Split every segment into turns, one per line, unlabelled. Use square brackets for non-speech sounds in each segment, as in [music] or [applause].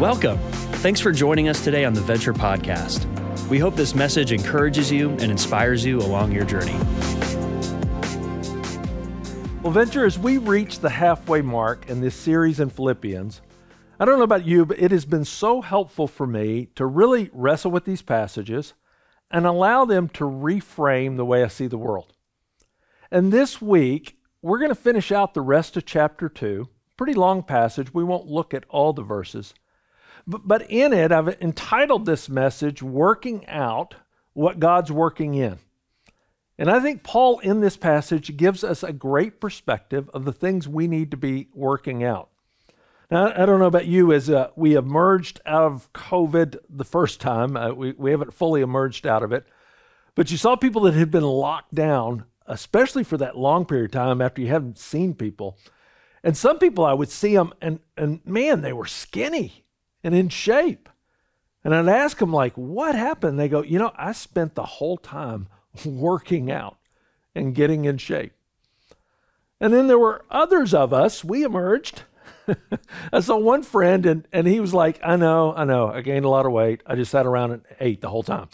Welcome. Thanks for joining us today on the Venture Podcast. We hope this message encourages you and inspires you along your journey.
Well, Venture, as we reach the halfway mark in this series in Philippians, I don't know about you, but it has been so helpful for me to really wrestle with these passages and allow them to reframe the way I see the world. And this week, we're going to finish out the rest of chapter 2. Pretty long passage. We won't look at all the verses. But, in it, I've entitled this message, Working Out What God's Working In. And I think Paul in this passage gives us a great perspective of the things we need to be working out. Now, I don't know about you, as uh, we emerged out of COVID the first time, uh, we, we haven't fully emerged out of it, but you saw people that had been locked down, especially for that long period of time after you haven't seen people. And some people, I would see them, and, and man, they were skinny and in shape. And I'd ask them, like, what happened? They go, you know, I spent the whole time [laughs] working out and getting in shape. And then there were others of us, we emerged. [laughs] I saw one friend, and, and he was like, I know, I know, I gained a lot of weight. I just sat around and ate the whole time.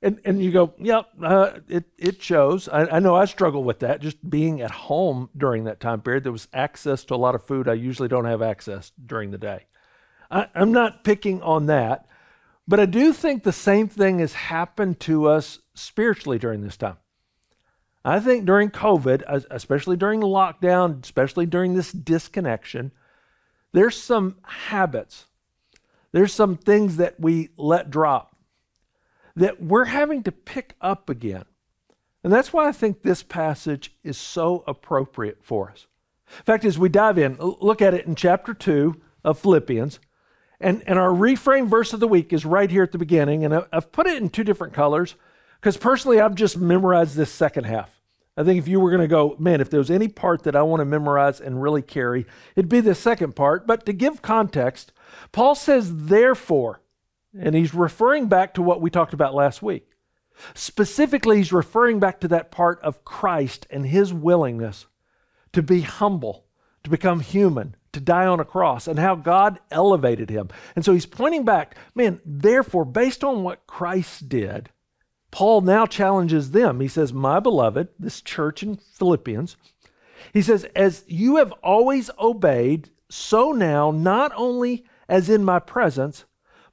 And, and you go, yep, uh, it, it shows. I, I know I struggle with that, just being at home during that time period. There was access to a lot of food I usually don't have access during the day. I, I'm not picking on that, but I do think the same thing has happened to us spiritually during this time. I think during COVID, especially during lockdown, especially during this disconnection, there's some habits, there's some things that we let drop that we're having to pick up again. And that's why I think this passage is so appropriate for us. In fact, as we dive in, look at it in chapter 2 of Philippians. And, and our reframe verse of the week is right here at the beginning. And I've put it in two different colors because personally, I've just memorized this second half. I think if you were going to go, man, if there's any part that I want to memorize and really carry, it'd be the second part. But to give context, Paul says, therefore, and he's referring back to what we talked about last week. Specifically, he's referring back to that part of Christ and his willingness to be humble, to become human, to die on a cross, and how God elevated him. And so he's pointing back, man, therefore, based on what Christ did, Paul now challenges them. He says, My beloved, this church in Philippians, he says, As you have always obeyed, so now, not only as in my presence,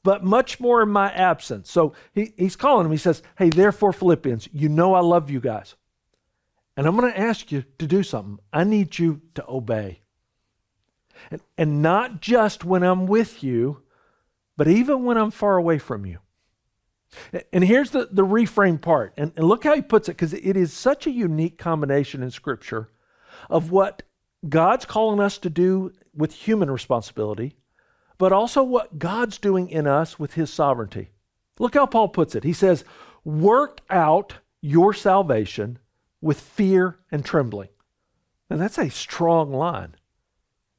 but much more in my absence. So he, he's calling them. He says, Hey, therefore, Philippians, you know I love you guys. And I'm going to ask you to do something. I need you to obey. And, and not just when I'm with you, but even when I'm far away from you. And here's the, the reframe part. And, and look how he puts it, because it is such a unique combination in Scripture of what God's calling us to do with human responsibility, but also what God's doing in us with his sovereignty. Look how Paul puts it. He says, Work out your salvation with fear and trembling. And that's a strong line.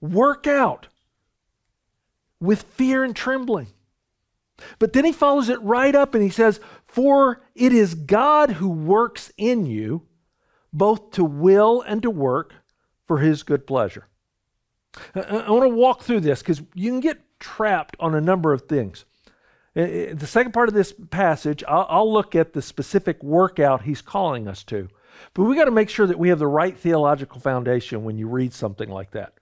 Work out with fear and trembling. But then he follows it right up and he says, For it is God who works in you, both to will and to work for his good pleasure. I, want to walk through this because you can get trapped on a number of things. The second part of this passage, I'll, I'll look at the specific workout he's calling us to. But we got to make sure that we have the right theological foundation when you read something like that.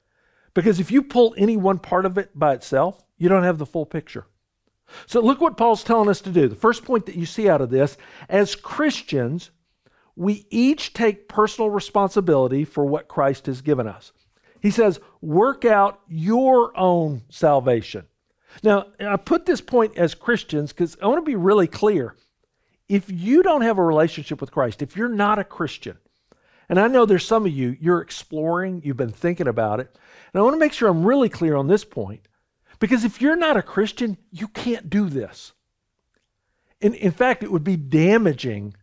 Because if you pull any one part of it by itself, you don't have the full picture. So look what Paul's telling us to do. The first point that you see out of this as Christians, we each take personal responsibility for what Christ has given us. He says, work out your own salvation. Now, I put this point as Christians because I want to be really clear. If you don't have a relationship with Christ, if you're not a Christian, and I know there's some of you, you're exploring, you've been thinking about it, and I want to make sure I'm really clear on this point. Because if you're not a Christian, you can't do this. In, in fact, it would be damaging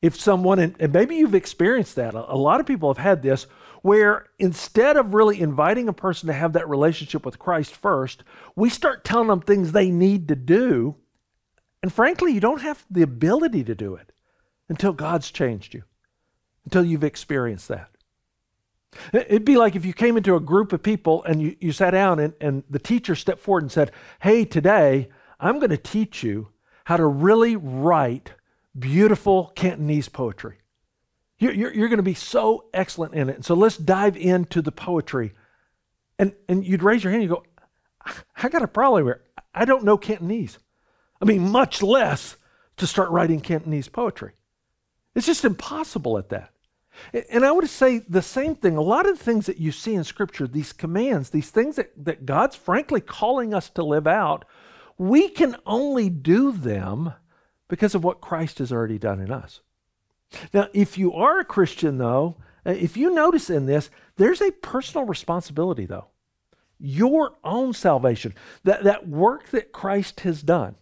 if someone, and, and maybe you've experienced that, a, a lot of people have had this, where instead of really inviting a person to have that relationship with Christ first, we start telling them things they need to do. And frankly, you don't have the ability to do it until God's changed you, until you've experienced that. It'd be like if you came into a group of people and you, you sat down and, and the teacher stepped forward and said, Hey, today I'm going to teach you how to really write beautiful Cantonese poetry. You're, you're, you're going to be so excellent in it. And so let's dive into the poetry. And, and you'd raise your hand and you go, I got a problem here. I don't know Cantonese. I mean, much less to start writing Cantonese poetry. It's just impossible at that. And I would say the same thing. A lot of the things that you see in Scripture, these commands, these things that, that God's frankly calling us to live out, we can only do them because of what Christ has already done in us. Now, if you are a Christian, though, uh, if you notice in this, there's a personal responsibility, though. Your own salvation, that, that work that Christ has done.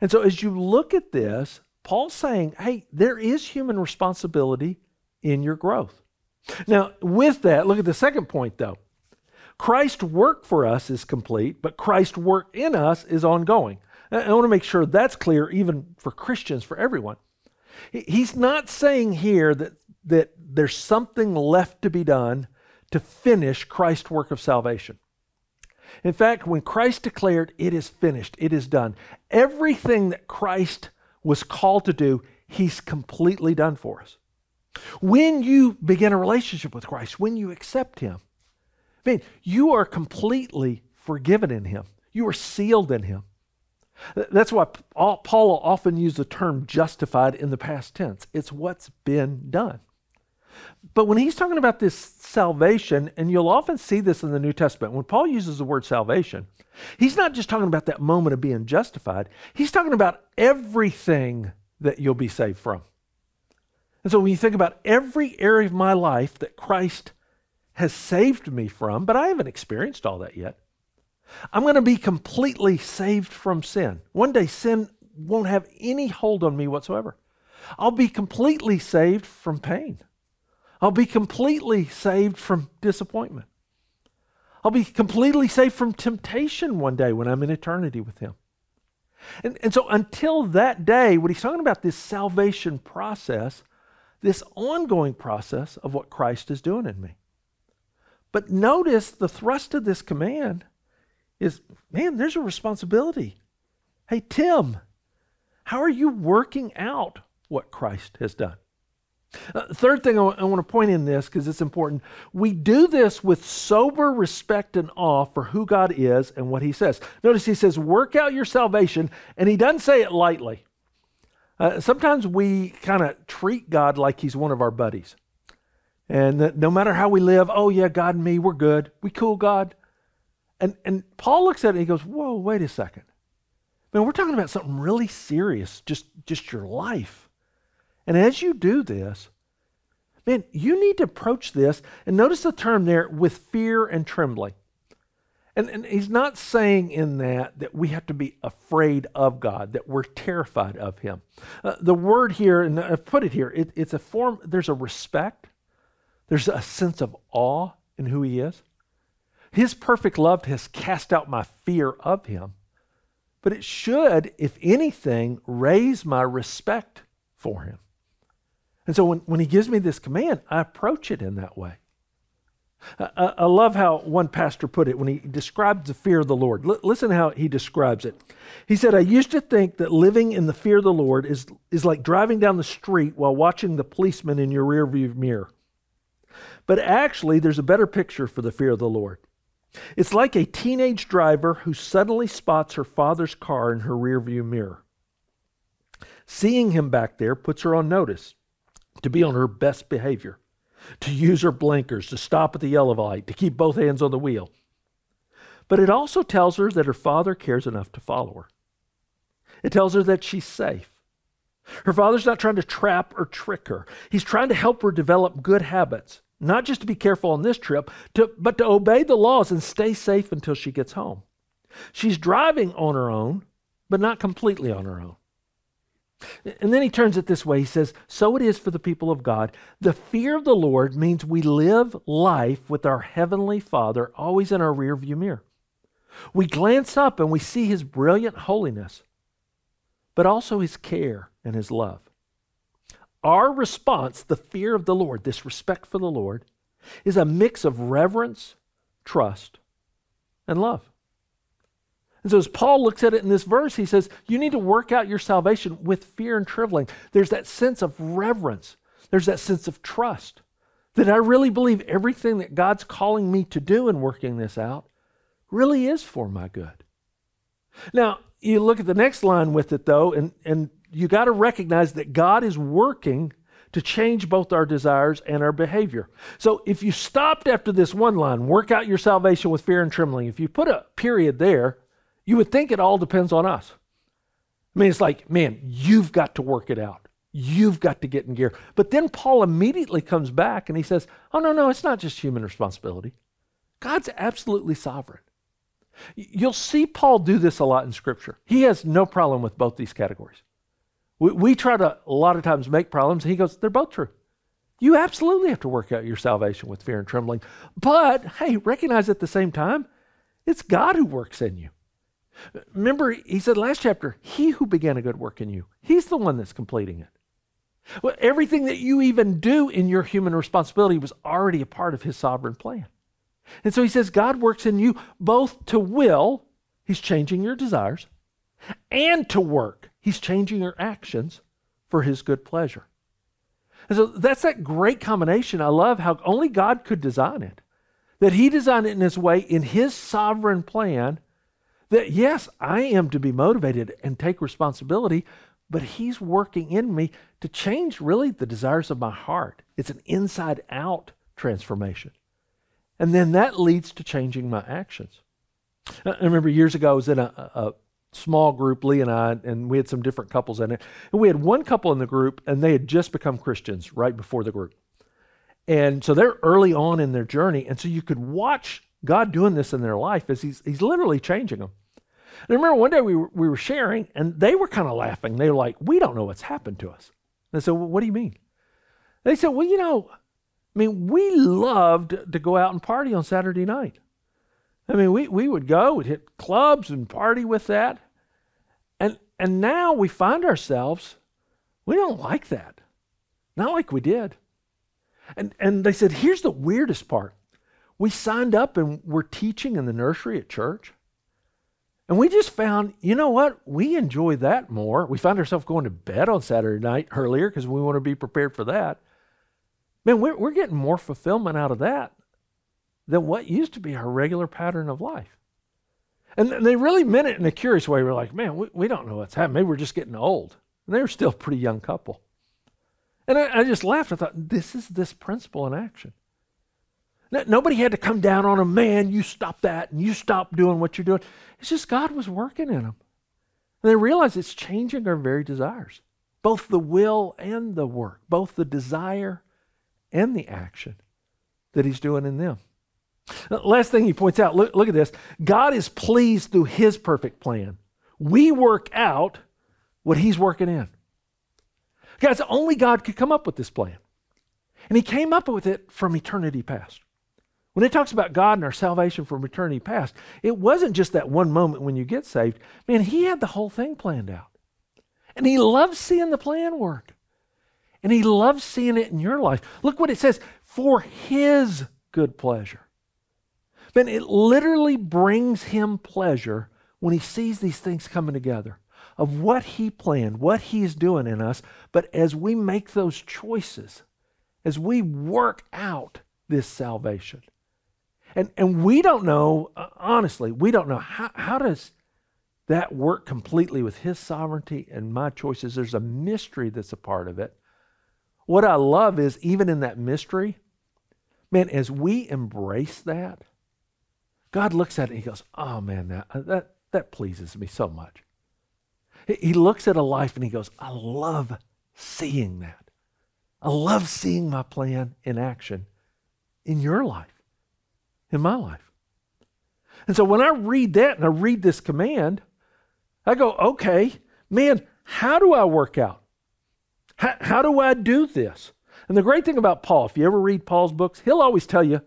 And so, as you look at this, Paul's saying, hey, there is human responsibility in your growth. Now, with that, look at the second point though. Christ's work for us is complete, but Christ's work in us is ongoing. I want to make sure that's clear even for Christians, for everyone. He's not saying here that, that there's something left to be done to finish Christ's work of salvation. In fact, when Christ declared, It is finished, it is done, everything that Christ was called to do, He's completely done for us. When you begin a relationship with Christ, when you accept Him, I mean, you are completely forgiven in Him. You are sealed in Him. That's why Paul often used the term justified in the past tense. It's what's been done. But when he's talking about this salvation, and you'll often see this in the New Testament, when Paul uses the word salvation, he's not just talking about that moment of being justified, he's talking about everything that you'll be saved from. And so when you think about every area of my life that Christ has saved me from, but I haven't experienced all that yet, I'm going to be completely saved from sin. One day, sin won't have any hold on me whatsoever. I'll be completely saved from pain. I'll be completely saved from disappointment. I'll be completely saved from temptation one day when I'm in eternity with Him. And, and so, until that day, what he's talking about, this salvation process, this ongoing process of what Christ is doing in me. But notice the thrust of this command is man, there's a responsibility. Hey, Tim, how are you working out what Christ has done? Uh, third thing I, w- I want to point in this because it's important. We do this with sober respect and awe for who God is and what He says. Notice He says, work out your salvation, and He doesn't say it lightly. Uh, sometimes we kind of treat God like He's one of our buddies. And no matter how we live, oh, yeah, God and me, we're good. We cool, God. And, and Paul looks at it and he goes, Whoa, wait a second. Man, we're talking about something really serious, just, just your life. And as you do this, man, you need to approach this, and notice the term there with fear and trembling. And, and he's not saying in that that we have to be afraid of God, that we're terrified of him. Uh, the word here, and I've put it here, it, it's a form, there's a respect, there's a sense of awe in who he is. His perfect love has cast out my fear of him. But it should, if anything, raise my respect for him. And so when, when he gives me this command, I approach it in that way. I, I love how one pastor put it when he describes the fear of the Lord. L- listen how he describes it. He said, I used to think that living in the fear of the Lord is, is like driving down the street while watching the policeman in your rearview mirror. But actually, there's a better picture for the fear of the Lord. It's like a teenage driver who suddenly spots her father's car in her rearview mirror. Seeing him back there puts her on notice to be on her best behavior, to use her blinkers, to stop at the yellow light, to keep both hands on the wheel. But it also tells her that her father cares enough to follow her. It tells her that she's safe. Her father's not trying to trap or trick her. He's trying to help her develop good habits not just to be careful on this trip, to, but to obey the laws and stay safe until she gets home. She's driving on her own, but not completely on her own. And then he turns it this way. He says, So it is for the people of God. The fear of the Lord means we live life with our heavenly Father always in our rearview mirror. We glance up and we see his brilliant holiness, but also his care and his love. Our response, the fear of the Lord, this respect for the Lord, is a mix of reverence, trust, and love. And so, as Paul looks at it in this verse, he says, You need to work out your salvation with fear and trembling. There's that sense of reverence, there's that sense of trust that I really believe everything that God's calling me to do in working this out really is for my good. Now, you look at the next line with it, though, and, and you got to recognize that God is working to change both our desires and our behavior. So if you stopped after this one line, work out your salvation with fear and trembling, if you put a period there, you would think it all depends on us. I mean, it's like, man, you've got to work it out. You've got to get in gear. But then Paul immediately comes back and he says, oh, no, no, it's not just human responsibility. God's absolutely sovereign. You'll see Paul do this a lot in Scripture. He has no problem with both these categories. We, we try to, a lot of times, make problems. He goes, they're both true. You absolutely have to work out your salvation with fear and trembling. But, hey, recognize at the same time, it's God who works in you. Remember, he said last chapter, He who began a good work in you, He's the one that's completing it. Well, everything that you even do in your human responsibility was already a part of His sovereign plan. And so he says, God works in you both to will, He's changing your desires, and to work, He's changing your actions for His good pleasure. And so that's that great combination. I love how only God could design it. That He designed it in His way, in His sovereign plan, that yes, I am to be motivated and take responsibility, but He's working in me to change really the desires of my heart. It's an inside out transformation. And then that leads to changing my actions. I remember years ago, I was in a, a small group, Lee and I, and we had some different couples in it. And we had one couple in the group, and they had just become Christians right before the group. And so they're early on in their journey. And so you could watch God doing this in their life is He's, he's literally changing them. And I remember one day we were, we were sharing, and they were kind of laughing. They were like, We don't know what's happened to us. And I said, well, What do you mean? They said, Well, you know, I mean, we loved to go out and party on Saturday night. I mean, we, we would go, we'd hit clubs and party with that. And, and now we find ourselves, we don't like that. Not like we did. And, and they said, here's the weirdest part. We signed up and we're teaching in the nursery at church. And we just found, you know what? We enjoy that more. We find ourselves going to bed on Saturday night earlier because we want to be prepared for that. Man, we're, we're getting more fulfillment out of that than what used to be our regular pattern of life. And they really meant it in a curious way. We're like, man, we, we don't know what's happening. Maybe we're just getting old. And they were still a pretty young couple. And I, I just laughed. I thought, this is this principle in action. Nobody had to come down on them, man, you stop that and you stop doing what you're doing. It's just God was working in them. And they realized it's changing our very desires, both the will and the work, both the desire and the action that he's doing in them. Uh, last thing he points out look, look at this God is pleased through his perfect plan. We work out what he's working in. Guys, only God could come up with this plan. And he came up with it from eternity past. When it talks about God and our salvation from eternity past, it wasn't just that one moment when you get saved. Man, he had the whole thing planned out. And he loves seeing the plan work. And he loves seeing it in your life. Look what it says for his good pleasure. Man, it literally brings him pleasure when he sees these things coming together of what he planned, what he's doing in us. But as we make those choices, as we work out this salvation, and, and we don't know, uh, honestly, we don't know how, how does that work completely with his sovereignty and my choices. There's a mystery that's a part of it. What I love is even in that mystery, man, as we embrace that, God looks at it and he goes, oh man, that, uh, that, that pleases me so much. He looks at a life and he goes, I love seeing that. I love seeing my plan in action in your life, in my life. And so when I read that and I read this command, I go, okay, man, how do I work out? How, how do I do this? And the great thing about Paul, if you ever read Paul's books, he'll always tell you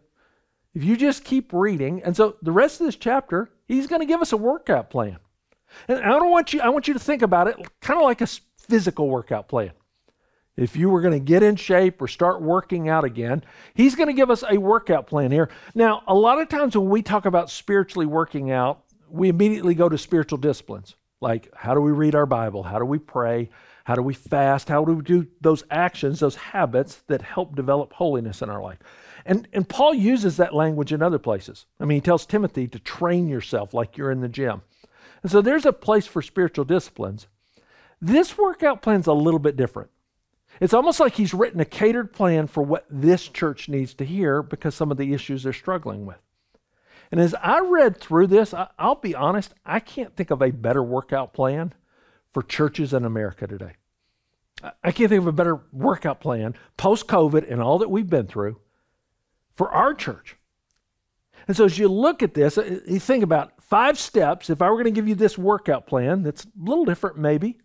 if you just keep reading. And so the rest of this chapter, he's going to give us a workout plan. And I don't want you, I want you to think about it kind of like a physical workout plan. If you were going to get in shape or start working out again, he's going to give us a workout plan here. Now, a lot of times when we talk about spiritually working out, we immediately go to spiritual disciplines like how do we read our Bible? How do we pray? How do we fast? How do we do those actions, those habits that help develop holiness in our life? And, and Paul uses that language in other places. I mean, he tells Timothy to train yourself like you're in the gym. And so there's a place for spiritual disciplines. This workout plan's a little bit different. It's almost like he's written a catered plan for what this church needs to hear because some of the issues they're struggling with. And as I read through this, I, will be honest, I can't think of a better workout plan for churches in America today. I, can't think of a better workout plan post COVID and all that we've been through for our church. And so as you look at this, uh, you think about five steps. If I were going to give you this workout plan, that's a little different maybe,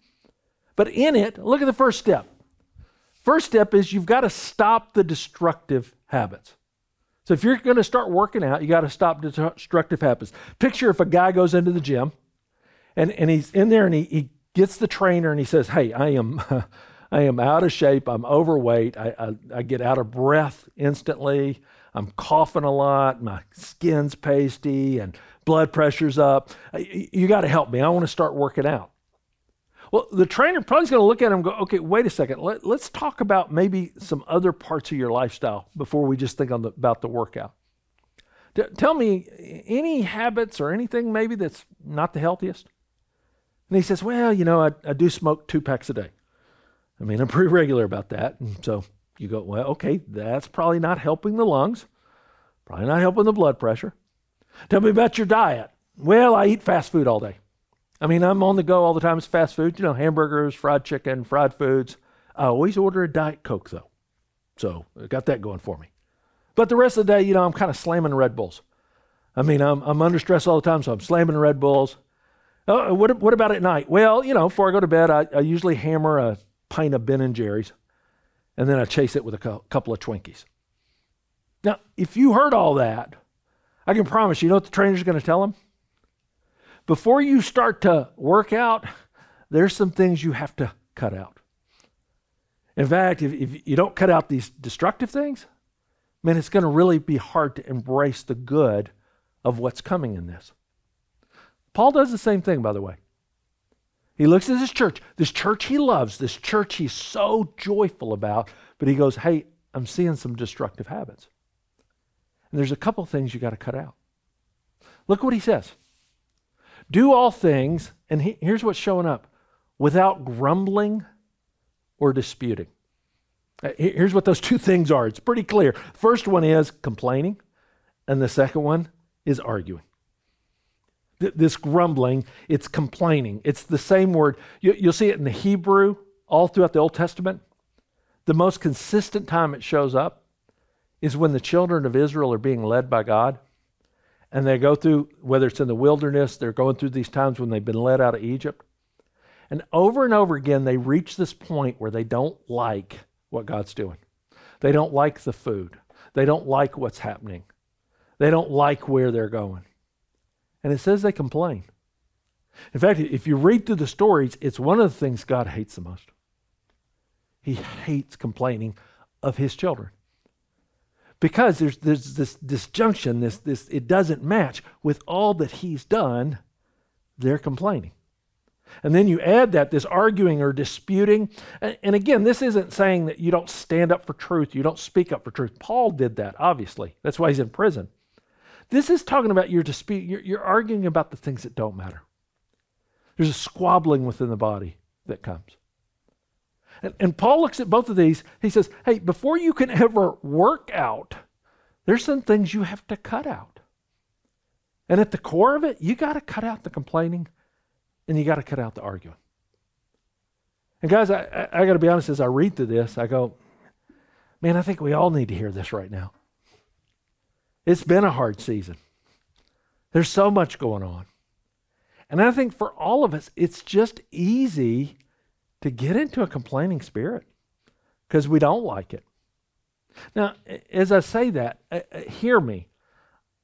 but in it, look at the first step. First step is you've got to stop the destructive habits. So if you're going to start working out, you got to stop destructive habits. Picture if a guy goes into the gym and, and he's in there and he, he gets the trainer and he says, Hey, I am, [laughs] I am out of shape. I'm overweight. I, I, I get out of breath instantly. I'm coughing a lot. My skin's pasty and blood pressure's up. You, got to help me. I want to start working out. Well, the trainer probably is going to look at him and go, okay, wait a second. Let, us talk about maybe some other parts of your lifestyle before we just think the, about the workout. D- tell me any habits or anything maybe that's not the healthiest? And he says, well, you know, I, I do smoke two packs a day. I mean, I'm pretty regular about that. And so you go, well, okay, that's probably not helping the lungs, probably not helping the blood pressure. Tell me about your diet. Well, I eat fast food all day. I mean, I'm on the go all the time. It's fast food, you know, hamburgers, fried chicken, fried foods. I always order a Diet Coke, though. So I got that going for me. But the rest of the day, you know, I'm kind of slamming Red Bulls. I mean, I'm, I'm under stress all the time, so I'm slamming Red Bulls. Oh, what, what about at night? Well, you know, before I go to bed, I, I usually hammer a pint of Ben and Jerry's, and then I chase it with a couple of Twinkies. Now, if you heard all that, I can promise you, you know what the trainer's going to tell them? Before you start to work out, there's some things you have to cut out. In fact, if, if you don't cut out these destructive things, man, it's going to really be hard to embrace the good of what's coming in this. Paul does the same thing, by the way. He looks at this church, this church he loves, this church he's so joyful about, but he goes, Hey, I'm seeing some destructive habits. And there's a couple things you got to cut out. Look what he says. Do all things, and he, here's what's showing up without grumbling or disputing. Uh, here's what those [laughs] two things are. It's pretty clear. First one is complaining, and the second one is arguing. This grumbling, it's complaining. It's the same word. You'll see it in the Hebrew all throughout the Old Testament. The most consistent time it shows up is when the children of Israel are being led by God and they go through, whether it's in the wilderness, they're going through these times when they've been led out of Egypt. And over and over again, they reach this point where they don't like what God's doing. They don't like the food. They don't like what's happening. They don't like where they're going. And it says they complain. In fact, if you read through the stories, it's one of the things God hates the most. He hates complaining of his children because there's, there's this disjunction, this, this, it doesn't match with all that he's done, they're complaining. And then you add that, this arguing or disputing. And, again, this isn't saying that you don't stand up for truth, you don't speak up for truth. Paul did that, obviously. That's why he's in prison. This is talking about your dispute, you're, you're arguing about the things that don't matter. There's a squabbling within the body that comes. And, and Paul looks at both of these. He says, hey, before you can ever work out, there's some things you have to cut out. And at the core of it, you got to cut out the complaining and you got to cut out the arguing. And guys, I, I, I got to be honest, as I read through this, I go, man, I think we all need to hear this right now. It's been a hard season. There's so much going on. And I think for all of us, it's just easy to get into a complaining spirit because we don't like it. Now, as I say that, uh, hear me.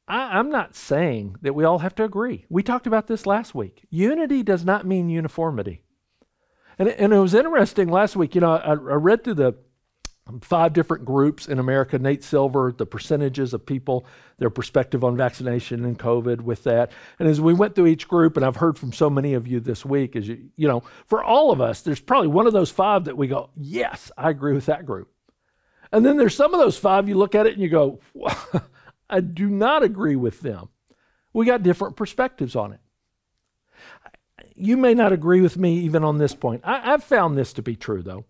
I, I'm not saying that we all have to agree. We talked about this last week. Unity does not mean uniformity. And, and it was interesting last week, you know, I, I read through the Um, five different groups in America. Nate Silver, the percentages of people, their perspective on vaccination and COVID with that. And as we went through each group, and I've heard from so many of you this week, as you, you know, for all of us, there's probably one of those five that we go, yes, I agree with that group. And then there's some of those five you look at it and you go, [laughs] I do not agree with them. We got different perspectives on it. You may not agree with me even on this point. I, I've found this to be true, though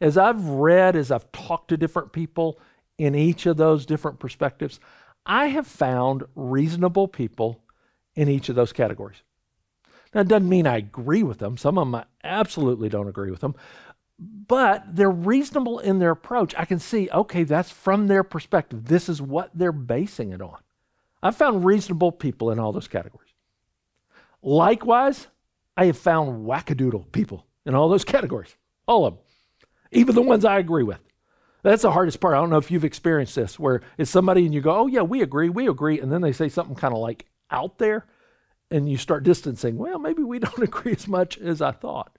as I've read, as I've talked to different people in each of those different perspectives, I have found reasonable people in each of those categories. Now, it doesn't mean I agree with them. Some of them I absolutely don't agree with them, but they're reasonable in their approach. I can see, okay, that's from their perspective. This is what they're basing it on. I've found reasonable people in all those categories. Likewise, I have found wackadoodle people in all those [laughs] categories, all of them even the ones I agree with. That's the hardest part. I don't know if you've experienced this, where it's somebody and you go, oh, yeah, we agree, we agree. And then they say something kind of like out there, and you start distancing. Well, maybe we [laughs] don't agree as much as I thought.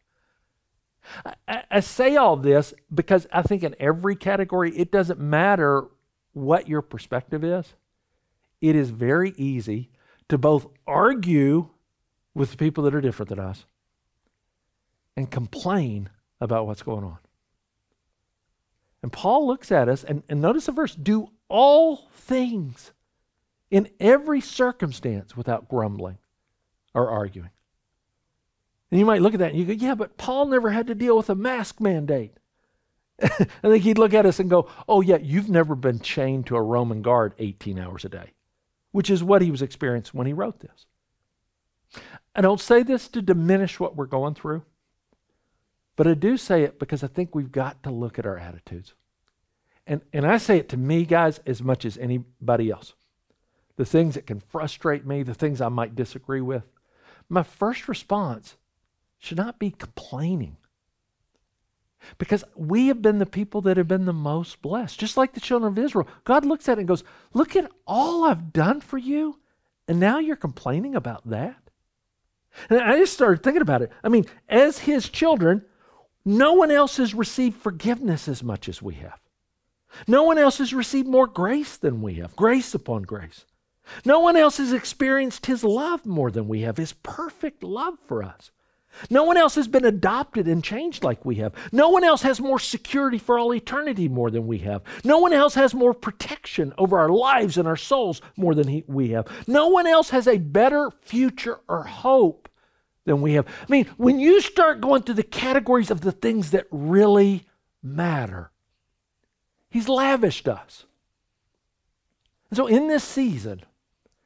I, I say all this because I think in every category, it doesn't matter what your perspective is. It is very easy to both argue with the people that are different than us and complain about what's going on. And Paul looks at us, and, and notice the verse do all things in every circumstance without grumbling or arguing. And you might look at that and you go, yeah, but Paul never had to deal with a mask mandate. [laughs] I think he'd look at us and go, oh, yeah, you've never been chained to a Roman guard 18 hours a day, which is what he was experiencing when he wrote this. And I don't say this to diminish what we're going through. But I do say it because I think we've got to look at our attitudes. And, and I say it to me, guys, as much as anybody else. The things that can frustrate me, the things I might disagree with. My first response should not be complaining. Because we have been the people that have been the most blessed. Just like the children of Israel. God looks at it and goes, Look at all I've done for you, and now you're complaining about that? And I just started thinking about it. I mean, as his children, no one else has received forgiveness as much as we have. No one else has received more grace than we have, grace upon grace. No one else has experienced His love more than we have, His perfect love for us. No one else has been adopted and changed like we have. No one else has more security for all eternity more than we have. No one else has more protection over our lives and our souls more than he, we have. No one else has a better future or hope than we have. I mean, when you start going through the categories of the things that really matter, He's lavished us. And so, in this season,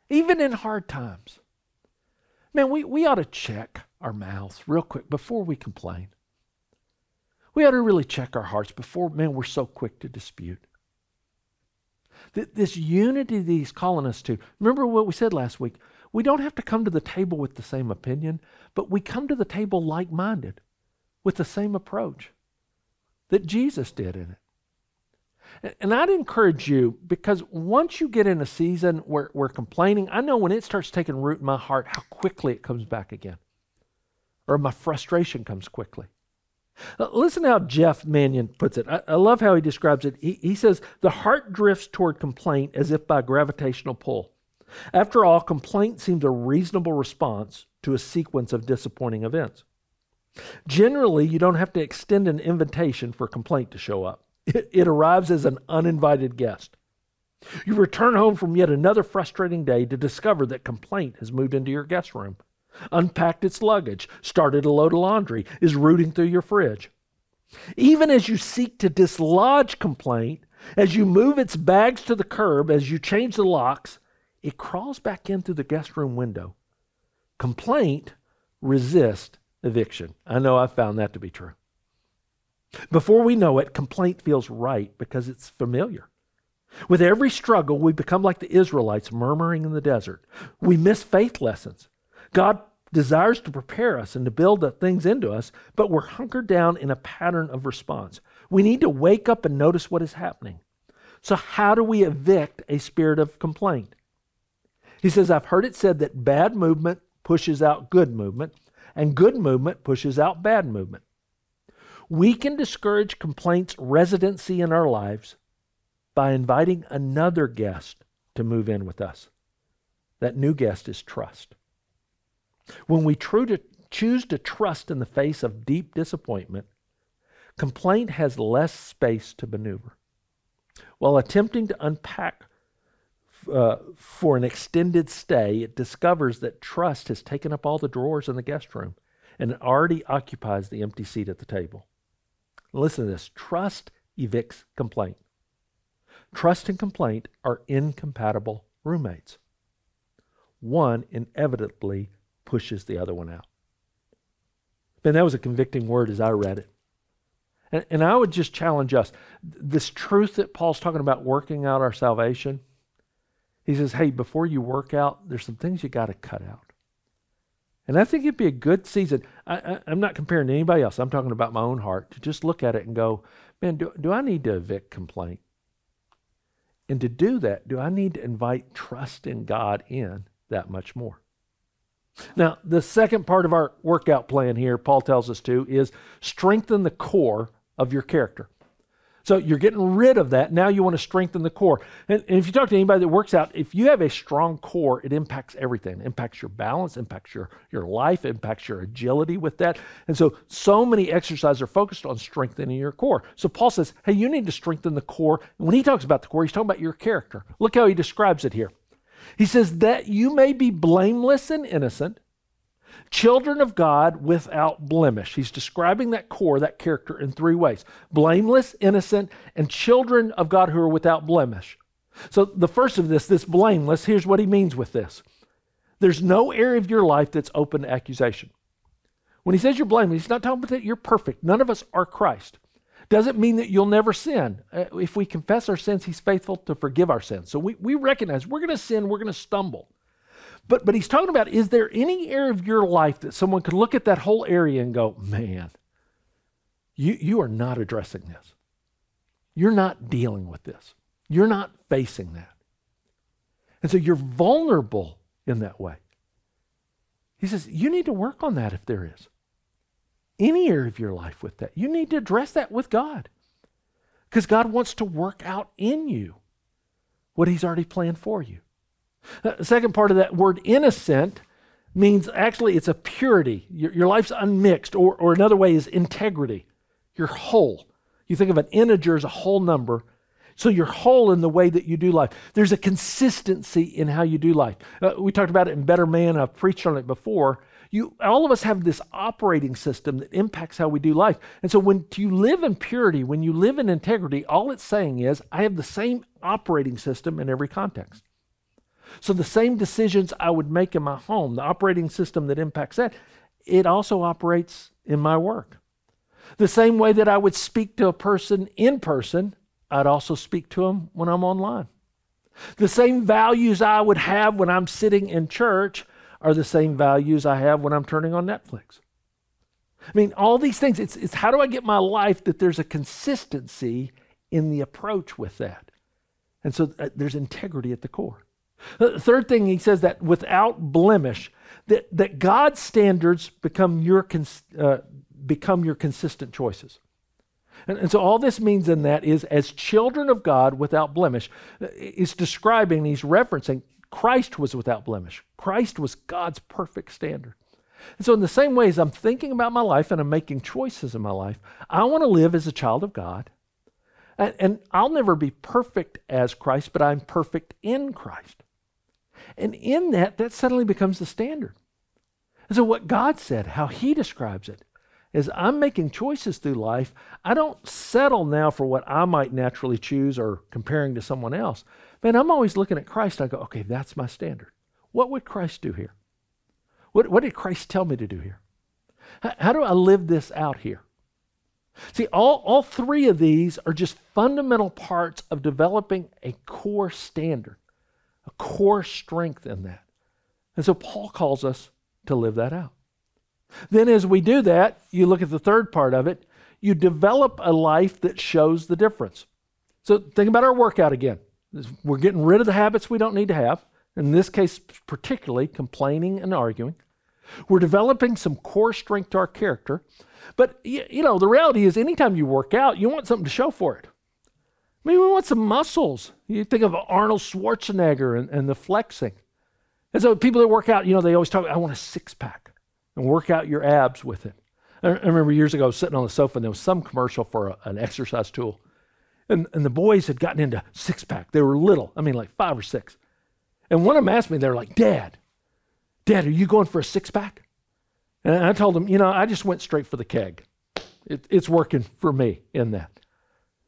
even in hard times, man, we, we ought to check our mouths real quick before we complain. We ought to really check our hearts before, man, we're so quick to dispute. This unity that he's calling us to. Remember what we said last week? We don't have to come to the table with the same opinion, but we come to the table like minded with the same approach that Jesus did in it. And I'd encourage you because once you get in a season where we're complaining, I know when it starts taking root in my heart how quickly it comes back again, or my frustration comes quickly. Uh, listen how Jeff Manion puts it. I, I love how he describes it. He, he says, The heart drifts toward complaint as if by gravitational pull. After all, complaint seems a reasonable response to a sequence of disappointing events. Generally, you don't have to extend an invitation for complaint to show up. It, it, arrives as an uninvited guest. You return home from yet another frustrating day to discover that complaint has moved into your guest room, unpacked its luggage, started a load of laundry, is rooting through your fridge. Even as you seek to dislodge complaint, as you move its bags to the curb, as you change the locks, it crawls back in through the guest room window. Complaint resists eviction. I know I've found that to be true. Before we know it, complaint feels right because it's familiar. With every struggle, we become like the Israelites murmuring in the desert. We miss faith lessons. God desires to prepare us and to build the things into us, but we're hunkered down in a pattern of response. We need to wake up and notice what is happening. So, how do we evict a spirit of complaint? He says, I've heard it said that bad movement pushes out good movement, and good movement pushes out bad movement. We can discourage complaints' residency in our lives by inviting another guest to move in with us. That new guest is trust. When we to, choose to trust in the face of deep disappointment, complaint has less space to maneuver. While attempting to unpack uh, for an extended stay, it discovers that trust has taken up all the drawers in the guest room and already occupies the empty seat at the table. Listen to this trust evicts complaint. Trust and complaint are incompatible roommates. One inevitably pushes the other one out. And that was a convicting word as I read it. And, and I would just challenge us this truth that Paul's talking about working out our salvation. He says, hey, before you work out, there's some things you got to cut out. And I think it'd be a good season. I, am not comparing to anybody else. I'm talking about my own heart to just look at it and go, man, do, do I need to evict complaint? And to do that, do I need to invite trust in God in that much more? Now, the second part of our workout plan here, Paul tells us to, is strengthen the core of your character. So you're getting rid of that. Now you want to strengthen the core. And, and, if you talk to anybody that works out, if you have a strong core, it impacts everything. It impacts your balance, impacts your, your life, impacts your agility with that. And so, so many exercises are focused on strengthening your core. So Paul says, hey, you need to strengthen the core. And when he talks about the core, he's talking about your character. Look how he describes it here. He says, that you may be blameless and innocent children of God without blemish. He's describing that core, that character, in three ways blameless, innocent, and children of God who are without blemish. So, the first of this, this blameless, here's what he means with this there's no area of your life that's open to accusation. When he says you're blameless, he's not talking about that you're perfect. None of us are Christ. Doesn't mean that you'll never sin. Uh, if we confess our sins, he's faithful to forgive our sins. So we, we recognize we're going to sin, we're going to stumble. But, but he's talking about is there any area of your life that someone could look at that whole area and go, man, you, you are not addressing this. You're not dealing with this. You're not facing that. And so you're vulnerable in that way. He says, you need to work on that if there is. Any area of your life with that. You need to address that with God. Because God wants to work out in you what He's already planned for you. The second part of that word innocent means actually it's a purity. Your, your life's unmixed, or, or another way is integrity. You're whole. You think of an integer as a whole number. So you're whole in the way that you do life. There's a consistency in how you do life. Uh, we talked about it in Better Man. I've preached on it before. You, all of us have this operating system that impacts how we do life. And so when you live in purity, when you live in integrity, all it's saying is, I have the same operating system in every context. So the same decisions I would make in my home, the operating system that impacts that, it also operates in my work. The same way that I would speak to a person in person, I'd also speak to them when I'm online. The same values I would have when I'm sitting in church are the same values I have when I'm turning on Netflix. I mean, all these things, it's, it's how do I get my life that there's a consistency in the approach with that? And so uh, there's integrity at the core. The third thing he says that without blemish, that, that God's standards become your, uh, become your consistent choices. And, and, so all this means in that is as children of God without blemish, he's describing, he's referencing Christ was without blemish. Christ was God's perfect standard. And so, in the same way as I'm thinking about my life and I'm making choices in my life, I want to live as a child of God. And, and I'll never be perfect as Christ, but I'm perfect in Christ. And in that, that suddenly becomes the standard. And so, what God said, how He describes it, is I'm making choices through life. I don't settle now for what I might naturally choose or comparing to someone else. Man, I'm always looking at Christ. I go, okay, that's my standard. What would Christ do here? What, what did Christ tell me to do here? How, how do I live this out here? See, all, all three of these are just fundamental parts of developing a core standard a core strength in that. And so Paul calls us to live that out. Then, as we do that, you look at the third part of it, you develop a life that shows the difference. So, think about our workout again. We're getting rid of the habits we don't need to have. In this case, particularly complaining and arguing. We're developing some core strength to our character. But, you know, the reality is anytime you work out, you want something to show for it. I mean, we want some muscles. You think of Arnold Schwarzenegger and, and the flexing. And so people that work out, you know, they always talk, I want a six pack and work out your abs with it. I remember years ago, I sitting on the sofa and there was some commercial for a, an exercise tool. And, and the boys had gotten into six pack. They were little, I mean, like five or six. And one of them asked me, they were like, Dad, Dad, are you going for a six pack? And I told them, you know, I just went straight for the keg. It, it's working for me in that.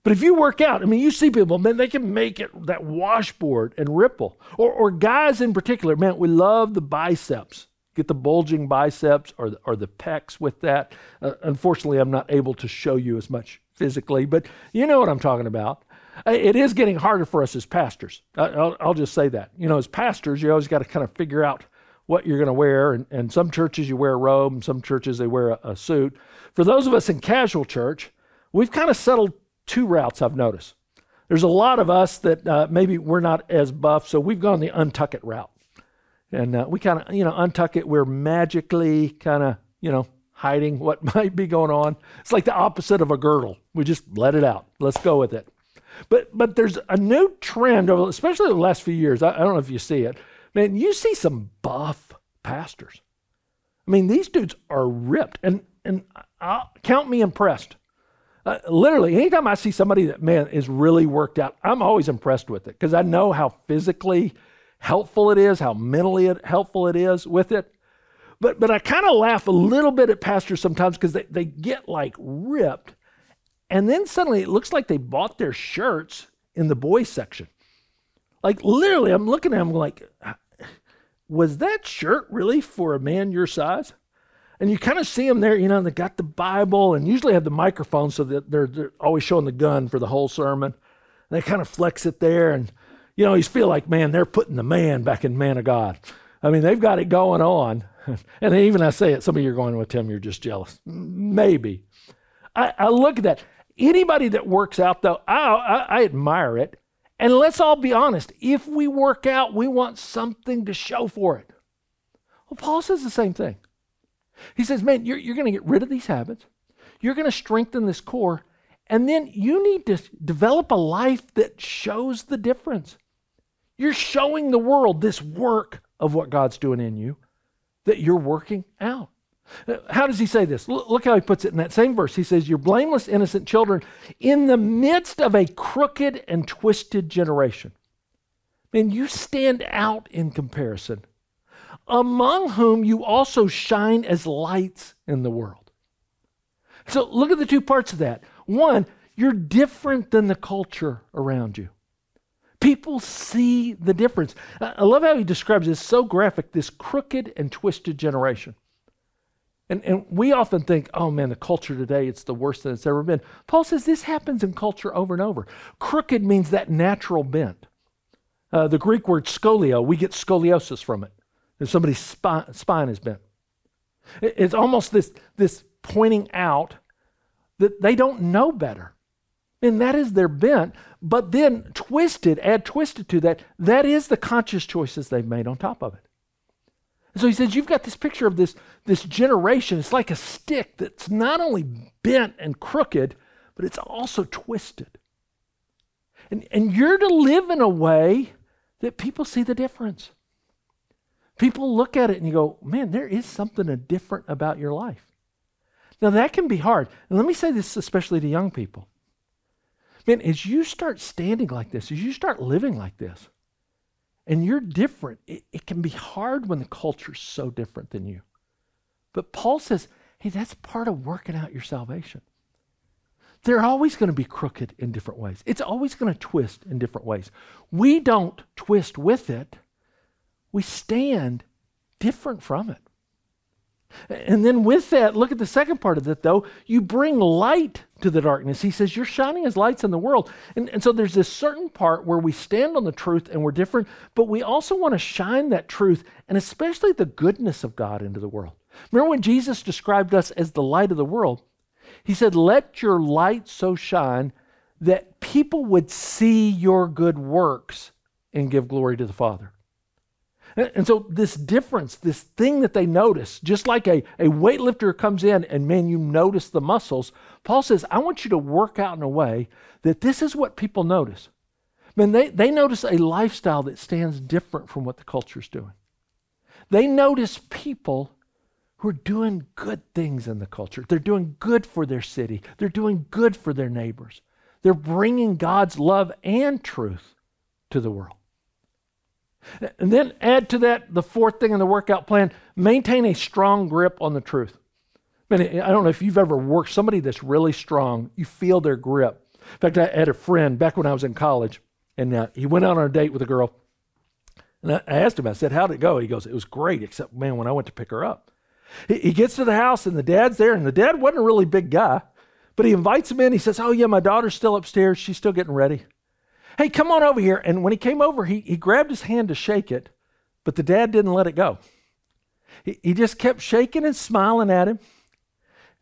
But if you work out, I mean, you see people, man, they can make it that washboard and ripple. Or, or guys in particular, man, we love the biceps get the bulging biceps or the, or the pecs with that. Uh, unfortunately, I'm not able to show you as much physically, but you know what I'm talking about. Uh, it is getting harder for us as pastors. I'll, I'll just say that. You know, as pastors, you always got to kind of figure out what you're going to wear. And, and some churches you wear a robe, and some churches they wear a, a suit. For those of us in casual church, we've kind of settled two routes, I've noticed. There's a lot of us that uh, maybe we're not as buff, so we've gone the untuck it route. And uh, we kind of, you know, untuck it. We're magically kind of, you know, hiding what [laughs] might be going on. It's like the opposite of a girdle. We just let it out. Let's go with it. But but there's a new trend, especially the last few years. I, I don't know if you see it. Man, you see some buff pastors. I mean, these dudes are ripped, and and I'll, count me impressed. Uh, literally, anytime I see somebody that man is really worked out, I'm always impressed with it because I know how physically helpful it is, how mentally helpful it is with it. But, but I kind of laugh a little bit at pastors sometimes because they, they get like ripped. And then suddenly it looks like they bought their shirts in the boys section. Like literally, I'm looking at them like, was that shirt really for a man your size? And you kind of see them there, you know, they got the Bible and usually have the microphone so that they're, they're always showing the gun for the whole sermon. And they kind of flex it there. And you know, you feel like, man, they're putting the man back in man of God. I mean, they've got it going on. [laughs] and even I say it, some of you are going with Tim, you're just jealous. Maybe. I, I look at that. Anybody that works out, though, I, I, I admire it. And let's all be honest if we work out, we want something to show for it. Well, Paul says the same thing. He says, man, you're, you're going to get rid of these habits, you're going to strengthen this core, and then you need to develop a life that shows the difference. You're showing the world this work of what God's doing in you that you're working out. Uh, how does he say this? Look how he puts it in that same verse. He says, You're blameless, innocent children in the midst of a crooked and twisted generation. Man, you stand out in comparison, among whom you also shine as lights in the world. So look at the two parts of that. One, you're different than the culture around you. People see the difference. I love how he describes this so graphic this crooked and twisted generation. And, and we often think, oh man, the culture today, it's the worst that it's ever been. Paul says this happens in culture over and over. Crooked means that natural bent. Uh, the Greek word scolio, we get scoliosis from it. If somebody's spine, spine is bent. It's almost this, this pointing out that they don't know better. And that is their bent. But then twisted, add twisted to that, that is the conscious choices they've made on top of it. And so he says, You've got this picture of this, this generation. It's like a stick that's not only bent and crooked, but it's also twisted. And, and you're to live in a way that people see the difference. People look at it and you go, Man, there is something different about your life. Now, that can be hard. And let me say this especially to young people. Man, as you start standing like this, as you start living like this, and you're different, it, it can be hard when the culture's so different than you. But Paul says, hey, that's part of working out your salvation. They're always going to be crooked in different ways. It's always going to twist in different ways. We don't twist with it, we stand different from it. And then with that, look at the second part of it though. You bring light to the darkness. He says, You're shining as lights in the world. And, and so there's this certain part where we stand on the truth and we're different, but we also want to shine that truth and especially the goodness of God into the world. Remember when Jesus described us as the light of the world? He said, Let your light so shine that people would see your good works and give glory to the Father. And so, this difference, this thing that they notice, just like a, a weightlifter comes in and man, you notice the muscles, Paul says, I want you to work out in a way that this is what people notice. Man, they, they notice a lifestyle that stands different from what the culture is doing. They notice people who are doing good things in the culture. They're doing good for their city, they're doing good for their neighbors. They're bringing God's love and truth to the world. And then add to that the fourth thing in the workout plan maintain a strong grip on the truth. I, mean, I don't know if you've ever worked somebody that's really strong, you feel their grip. In fact, I had a friend back when I was in college, and uh, he went out on a date with a girl. And I asked him, I said, How'd it go? He goes, It was great, except, man, when I went to pick her up. He, he gets to the house, and the dad's there, and the dad wasn't a really big guy, but he invites him in. He says, Oh, yeah, my daughter's still upstairs. She's still getting ready. Hey, come on over here. And when he came over, he, he grabbed his hand to shake it, but the dad didn't let it go. He, he just kept shaking and smiling at him.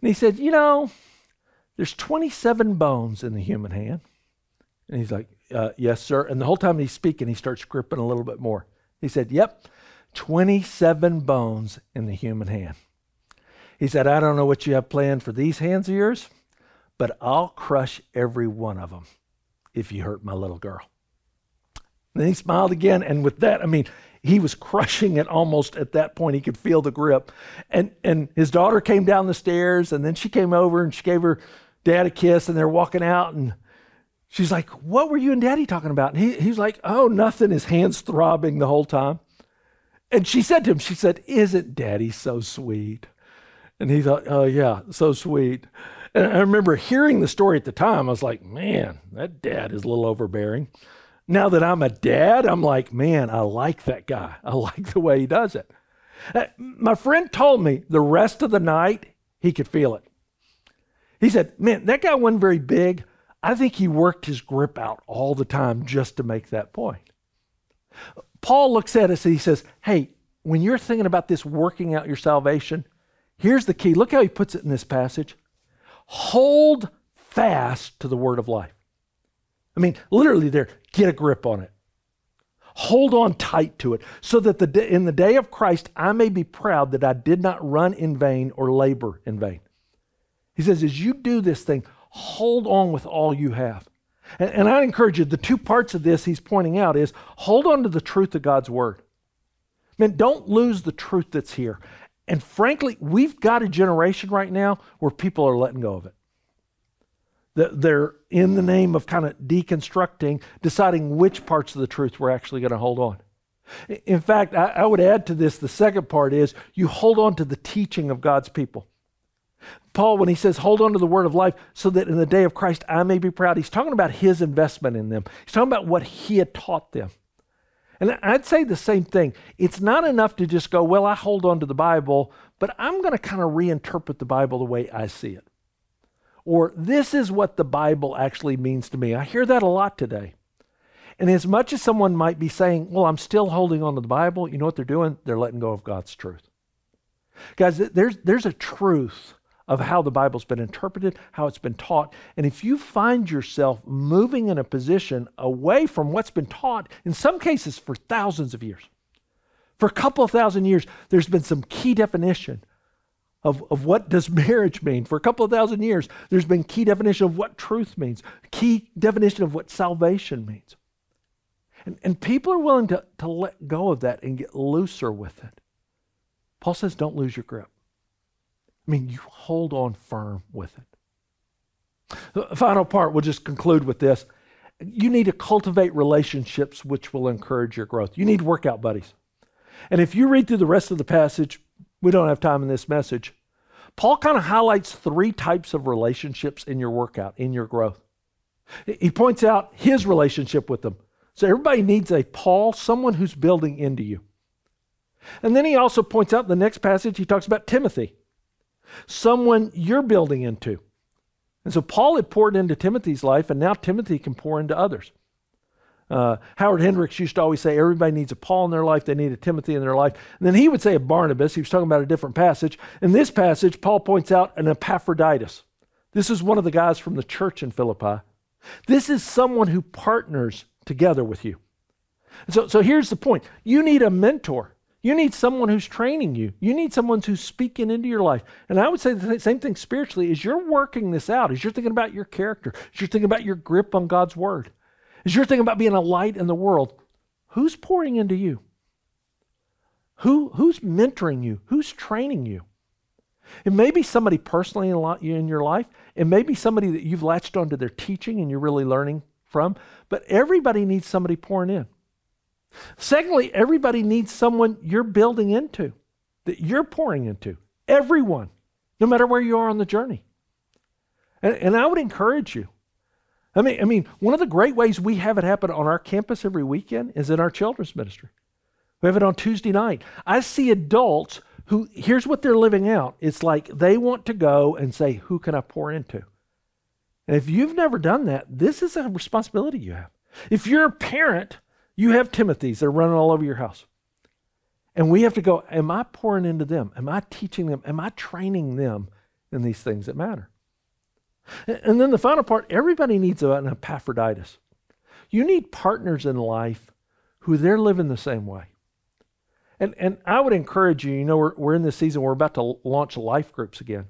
And he said, You know, there's 27 bones in the human hand. And he's like, uh, Yes, sir. And the whole time he's speaking, he starts gripping a little bit more. He said, Yep, 27 bones in the human hand. He said, I don't know what you have planned for these hands of yours, but I'll crush every one of them if you hurt my little girl. And then he smiled again, and with that, I mean, he was crushing it almost at that point. He could feel the grip. And and his daughter came down the stairs, and then she came over and she gave her dad a kiss, and they're walking out, and she's like, What were you and daddy talking about? And he, he's like, Oh, nothing. His hands throbbing the whole time. And she said to him, She said, Isn't daddy so sweet? And he thought, Oh, yeah, so sweet. And I remember hearing the story at the time. I was like, man, that dad is a little overbearing. Now that I'm a dad, I'm like, man, I like that guy. [laughs] I like the way he does it. Uh, my friend told me the rest of the night he could feel it. He said, man, that guy wasn't very big. I think he worked his grip out all the time just to make that point. Paul looks at us and he says, hey, when you're thinking about this working out your salvation, here's the key. Look how he puts it in this passage hold fast to the word of life. I mean, literally, there, get a grip on it. Hold on tight to it, so that the, in the day of Christ I may be proud that I did not run in vain or labor in vain. He says, as you do this thing, hold on with all you have. And, and I encourage you, the two parts of this he's pointing out is hold on to the truth of God's word. Man, don't lose the truth that's here. And frankly, we've got a generation right now where people are letting go of it. They're in the name of kind of deconstructing, deciding which parts of the truth we're actually going to hold on. In fact, I, would add to this the second part is you hold on to the teaching of God's people. Paul, when he says, hold on to the word of life so that in the day of Christ I may be proud, he's talking about his investment in them. He's talking about what he had taught them. And I'd say the same thing. It's not enough to just go, well, I hold on to the Bible, but I'm going to kind of reinterpret the Bible the way I see it. Or this is what the Bible actually means to me. I hear that a lot today. And as much as someone might be saying, well, I'm still holding on to the Bible, you know what they're doing? They're letting go of God's truth. Guys, there's, there's a truth of how the Bible's been interpreted, how it's been taught. And if you find yourself moving in a position away from what's been taught, in some cases for thousands of years, for a couple of thousand years, there's been some key definition of, of what does [laughs] marriage mean. For a couple of thousand years, there's been key definition of what truth means, key definition of what salvation means. And, and people are willing to, to let go of that and get looser with it. Paul says, don't lose your grip. I mean, you hold on firm with it. The final part, we'll just conclude with this. You need to cultivate relationships which will encourage your growth. You need workout buddies. And if you read through the rest of the passage, we don't have time in this message. Paul kind of highlights three types of relationships in your workout, in your growth. He points out his relationship with them. So everybody needs a Paul, someone who's building into you. And then he also points out the next passage, he talks about Timothy someone you're building into. And so Paul had poured into Timothy's life, and now Timothy can pour into others. Uh, Howard Hendricks used to always say everybody needs a Paul in their life, they need a Timothy in their life. And then he would say a Barnabas. He was talking about a different passage. In this passage, Paul points out an Epaphroditus. This is one of the guys from the church in Philippi. This is someone who partners together with you. So, so here's the point you need a mentor. You need someone who's training you. You need someone who's speaking into your life. And I would say the same thing spiritually as you're working this out, as you're thinking about your character, as you're thinking about your grip on God's word, as you're thinking about being a light in the world, who's pouring into you? Who, who's mentoring you? Who's training you? It may be somebody personally in your life. It may be somebody that you've latched onto their teaching and you're really learning from. But everybody needs somebody pouring in. Secondly, everybody needs someone you're building into, that you're pouring into. Everyone, no matter where you are on the journey. And, and I would encourage you. I mean, I mean, one of the great ways we have it happen on our campus every weekend is in our children's ministry. We have it on Tuesday night. I see adults who, here's what they're living out it's like they want to go and say, Who can I pour into? And if you've never done that, this is a responsibility you have. If you're a parent, you have Timothy's that are running all over your house. And we have to go, Am I pouring into them? Am I teaching them? Am I training them in these things that matter? And then the final part everybody needs an Epaphroditus. You need partners in life who they're living the same way. And, and I would encourage you, you know, we're, we're in this season, we're about to launch life groups again.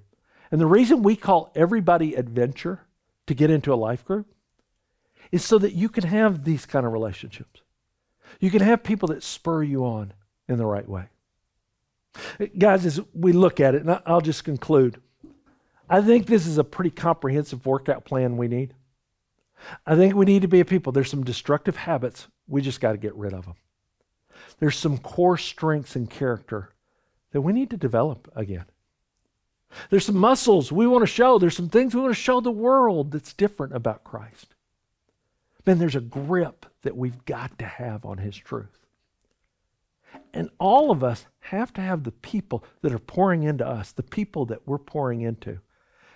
And the reason we call everybody adventure to get into a life group is so that you can have these kind of relationships. You can have people that spur you on in the right way. Guys, as we look at it, and I'll just conclude, I think this is a pretty comprehensive workout plan we need. I think we need to be a people. There's some destructive habits. We just got to get rid of them. There's some core strengths and character that we need to develop again. There's some muscles we want to show. There's some things we want to show the world that's different about Christ. Man, there's a grip that we've got to have on His truth. And all of us have to have the people that are pouring into us, the people that we're pouring into,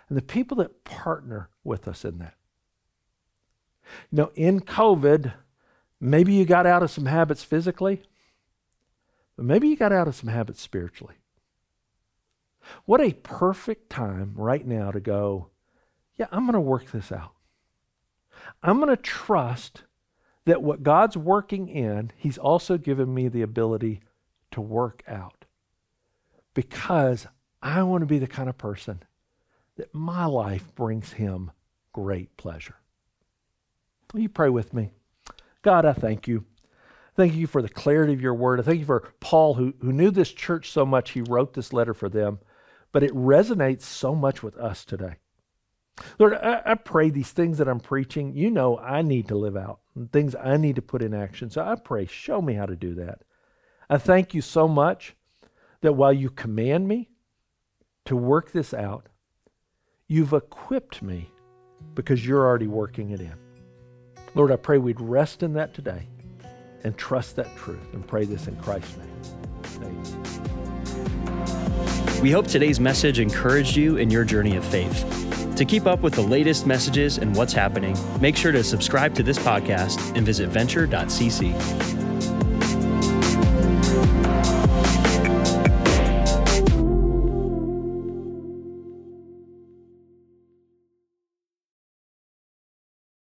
and the people that partner with us in that. You know, in COVID, maybe you got out of some habits physically, but maybe you got out of some habits spiritually. What a perfect time right now to go, yeah, I'm going to work this out. I'm going to trust that what God's working in, He's also given me the ability to work out. Because I want to be the kind of person that my life brings Him great pleasure. Will you pray with me? God, I thank you. Thank you for the clarity of your word. I thank you for Paul, who, who knew this church so much, he wrote this letter for them, but it resonates so much with us today. Lord, I, I, pray these things that I'm preaching, you know I need to live out, and things I need to put in action. So I pray, show me how to do that. I thank you so much that while you command me to work this out, you've equipped me because you're already working it in. Lord, I pray we'd rest in that today and trust that truth and pray this in Christ's name. Amen.
We hope today's message encouraged you in your journey of faith. To keep up with the latest messages and what's happening, make sure to subscribe to this podcast and visit venture.cc.